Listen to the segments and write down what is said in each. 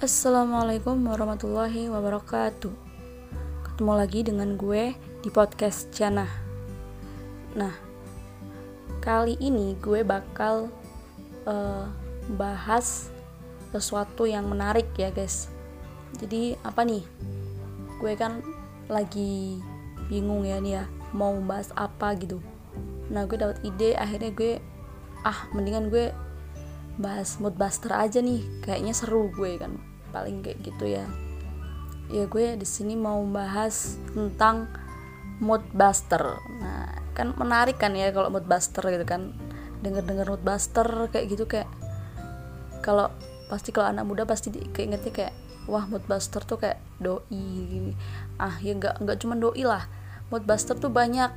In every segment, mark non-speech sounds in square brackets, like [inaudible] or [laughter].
Assalamualaikum warahmatullahi wabarakatuh. Ketemu lagi dengan gue di podcast Jana. Nah, kali ini gue bakal uh, bahas sesuatu yang menarik ya guys. Jadi apa nih? Gue kan lagi bingung ya nih ya Mau bahas apa gitu. Nah gue dapet ide akhirnya gue Ah mendingan gue bahas moodbuster aja nih. Kayaknya seru gue kan paling kayak gitu ya. Ya gue di sini mau bahas tentang mood buster. Nah kan menarik kan ya kalau mood buster gitu kan. Denger dengar mood buster kayak gitu kayak kalau pasti kalau anak muda pasti ngerti kayak wah mood buster tuh kayak doi gini. Ah ya nggak nggak cuma doi lah. Mood buster tuh banyak.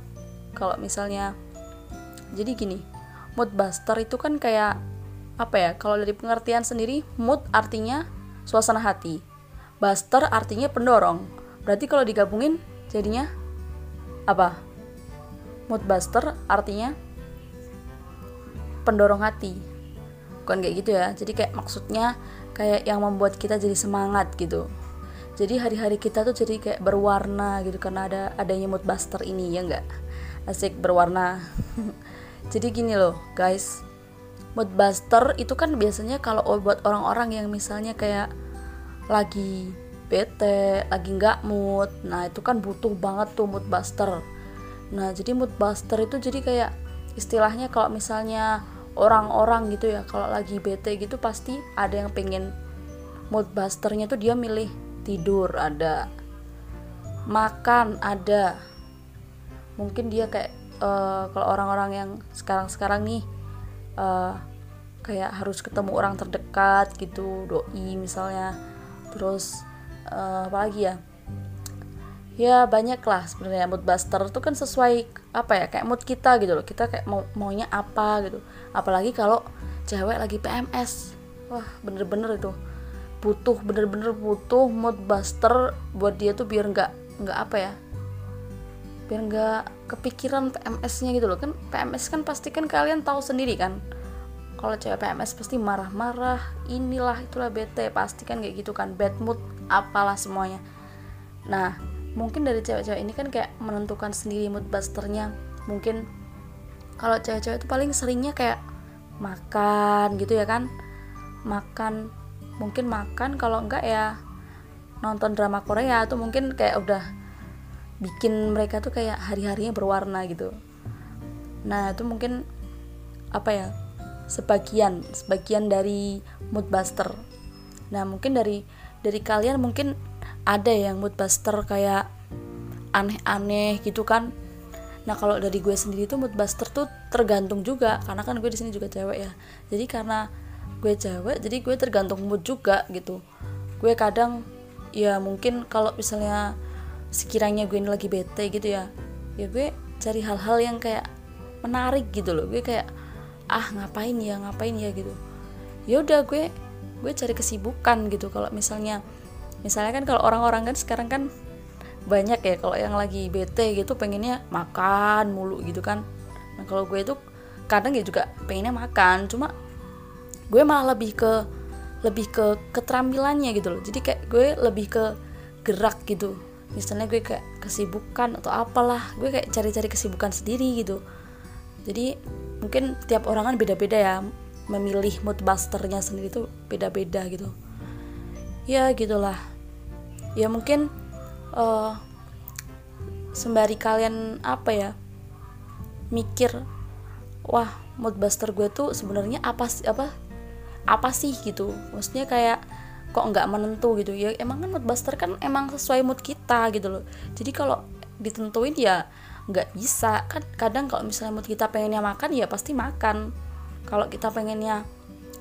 Kalau misalnya jadi gini mood buster itu kan kayak apa ya kalau dari pengertian sendiri mood artinya suasana hati. Buster artinya pendorong. Berarti kalau digabungin jadinya apa? Mood buster artinya pendorong hati. Bukan kayak gitu ya. Jadi kayak maksudnya kayak yang membuat kita jadi semangat gitu. Jadi hari-hari kita tuh jadi kayak berwarna gitu karena ada adanya mood buster ini ya enggak? Asik berwarna. [laughs] jadi gini loh, guys mood buster itu kan biasanya kalau buat orang-orang yang misalnya kayak lagi bete, lagi nggak mood, nah itu kan butuh banget tuh mood buster. Nah jadi mood buster itu jadi kayak istilahnya kalau misalnya orang-orang gitu ya kalau lagi bete gitu pasti ada yang pengen mood busternya tuh dia milih tidur ada makan ada mungkin dia kayak uh, kalau orang-orang yang sekarang-sekarang nih uh, kayak harus ketemu orang terdekat gitu doi misalnya. Terus uh, apa lagi ya? Ya banyak lah sebenarnya. Mood buster itu kan sesuai apa ya? Kayak mood kita gitu loh. Kita kayak mau maunya apa gitu. Apalagi kalau cewek lagi PMS wah bener-bener itu. Butuh bener-bener butuh mood buster buat dia tuh biar nggak nggak apa ya biar nggak kepikiran PMS-nya gitu loh. Kan PMS kan pasti kan kalian tahu sendiri kan. Kalau cewek PMS pasti marah-marah inilah itulah bete pasti kan kayak gitu kan. Bad mood apalah semuanya. Nah mungkin dari cewek-cewek ini kan kayak menentukan sendiri mood busternya. Mungkin kalau cewek-cewek itu paling seringnya kayak makan gitu ya kan. Makan mungkin makan kalau enggak ya nonton drama Korea atau mungkin kayak udah bikin mereka tuh kayak hari-harinya berwarna gitu. Nah itu mungkin apa ya sebagian sebagian dari mood buster. Nah mungkin dari dari kalian mungkin ada yang mood buster kayak aneh-aneh gitu kan? Nah kalau dari gue sendiri tuh mood buster tuh tergantung juga karena kan gue di sini juga cewek ya. Jadi karena gue cewek jadi gue tergantung mood juga gitu. Gue kadang ya mungkin kalau misalnya sekiranya gue ini lagi bete gitu ya ya gue cari hal-hal yang kayak menarik gitu loh. Gue kayak ah ngapain ya ngapain ya gitu. Ya udah gue gue cari kesibukan gitu. Kalau misalnya misalnya kan kalau orang-orang kan sekarang kan banyak ya kalau yang lagi bete gitu pengennya makan mulu gitu kan. Nah kalau gue itu kadang ya juga pengennya makan cuma gue malah lebih ke lebih ke keterampilannya gitu loh. Jadi kayak gue lebih ke gerak gitu misalnya gue kayak kesibukan atau apalah gue kayak cari-cari kesibukan sendiri gitu. Jadi mungkin tiap orang kan beda-beda ya memilih mood busternya sendiri tuh beda-beda gitu. Ya gitulah. Ya mungkin uh, sembari kalian apa ya mikir wah mood buster gue tuh sebenarnya apa sih apa apa sih gitu. Maksudnya kayak kok nggak menentu gitu. Ya emang kan mood buster kan emang sesuai mood kita gitu loh. Jadi kalau ditentuin ya nggak bisa. Kan kadang kalau misalnya mood kita pengennya makan ya pasti makan. Kalau kita pengennya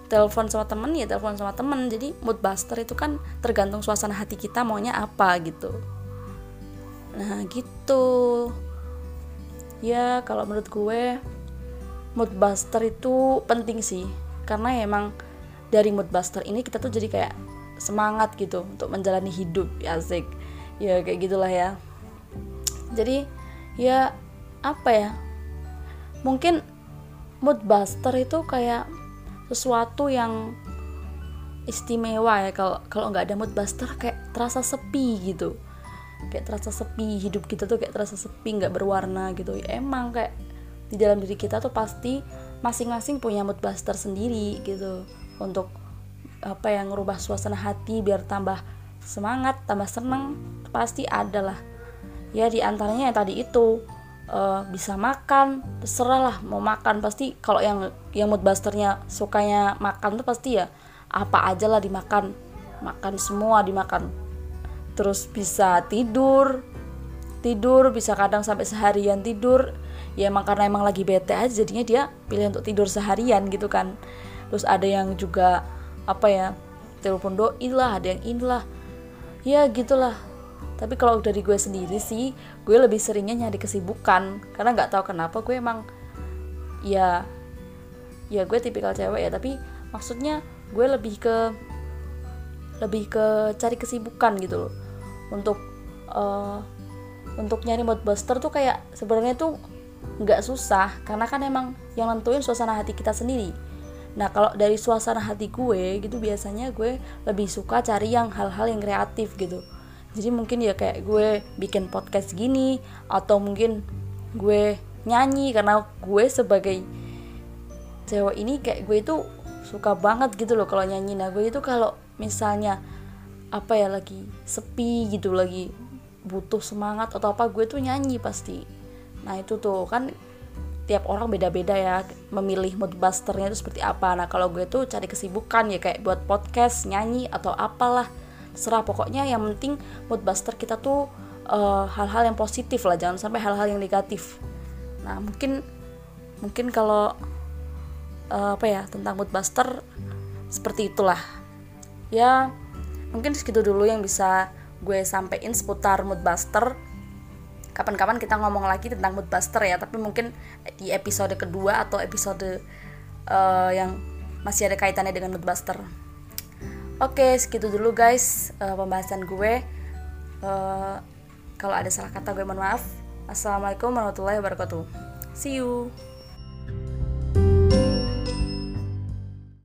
telepon sama temen ya telepon sama temen. Jadi mood buster itu kan tergantung suasana hati kita maunya apa gitu. Nah gitu. Ya kalau menurut gue mood buster itu penting sih. Karena ya emang dari mood buster ini kita tuh jadi kayak semangat gitu untuk menjalani hidup ya asik ya kayak gitulah ya. Jadi ya apa ya? Mungkin mood buster itu kayak sesuatu yang istimewa ya. Kalau kalau nggak ada mood buster kayak terasa sepi gitu. Kayak terasa sepi hidup kita tuh kayak terasa sepi nggak berwarna gitu. Ya, emang kayak di dalam diri kita tuh pasti masing-masing punya mood buster sendiri gitu untuk apa yang ngerubah suasana hati biar tambah semangat tambah seneng pasti ada lah. Ya di antaranya yang tadi itu uh, bisa makan terserah lah mau makan. Pasti kalau yang yang mood busternya sukanya makan tuh pasti ya apa aja lah dimakan. Makan semua dimakan. Terus bisa tidur tidur bisa kadang sampai seharian tidur. Ya emang karena emang lagi bete aja jadinya dia pilih untuk tidur seharian gitu kan. Terus ada yang juga apa ya telepon doi lah ada yang inilah ya gitulah. Tapi kalau dari gue sendiri sih gue lebih seringnya nyari kesibukan. Karena nggak tahu kenapa gue emang ya ya gue tipikal cewek ya. Tapi maksudnya gue lebih ke lebih ke cari kesibukan gitu loh. Untuk uh, untuk nyari mood booster tuh kayak sebenarnya tuh nggak susah. Karena kan emang yang nentuin suasana hati kita sendiri nah kalau dari suasana hati gue gitu biasanya gue lebih suka cari yang hal-hal yang kreatif gitu. Jadi mungkin ya kayak gue bikin podcast gini atau mungkin gue nyanyi karena gue sebagai cewek ini kayak gue itu suka banget gitu loh kalau nyanyi. Nah gue itu kalau misalnya apa ya lagi sepi gitu lagi butuh semangat atau apa gue tuh nyanyi pasti. Nah itu tuh kan tiap orang beda-beda ya memilih mood busternya itu seperti apa. Nah kalau gue tuh cari kesibukan ya kayak buat podcast nyanyi atau apalah. Serah pokoknya yang penting mood buster kita tuh eh, hal-hal uh, yang positif lah jangan sampai hal-hal yang negatif. Nah mungkin mungkin kalau uh, apa ya tentang mood buster seperti itulah. Ya mungkin segitu dulu yang bisa gue sampein seputar mood buster kapan-kapan kita ngomong lagi tentang mood buster ya tapi mungkin di episode kedua atau episode uh, yang masih ada kaitannya dengan mood buster. Oke segitu dulu guys uh, pembahasan gue. Uh, kalau ada salah kata gue mohon maaf. Assalamualaikum warahmatullahi wabarakatuh. See you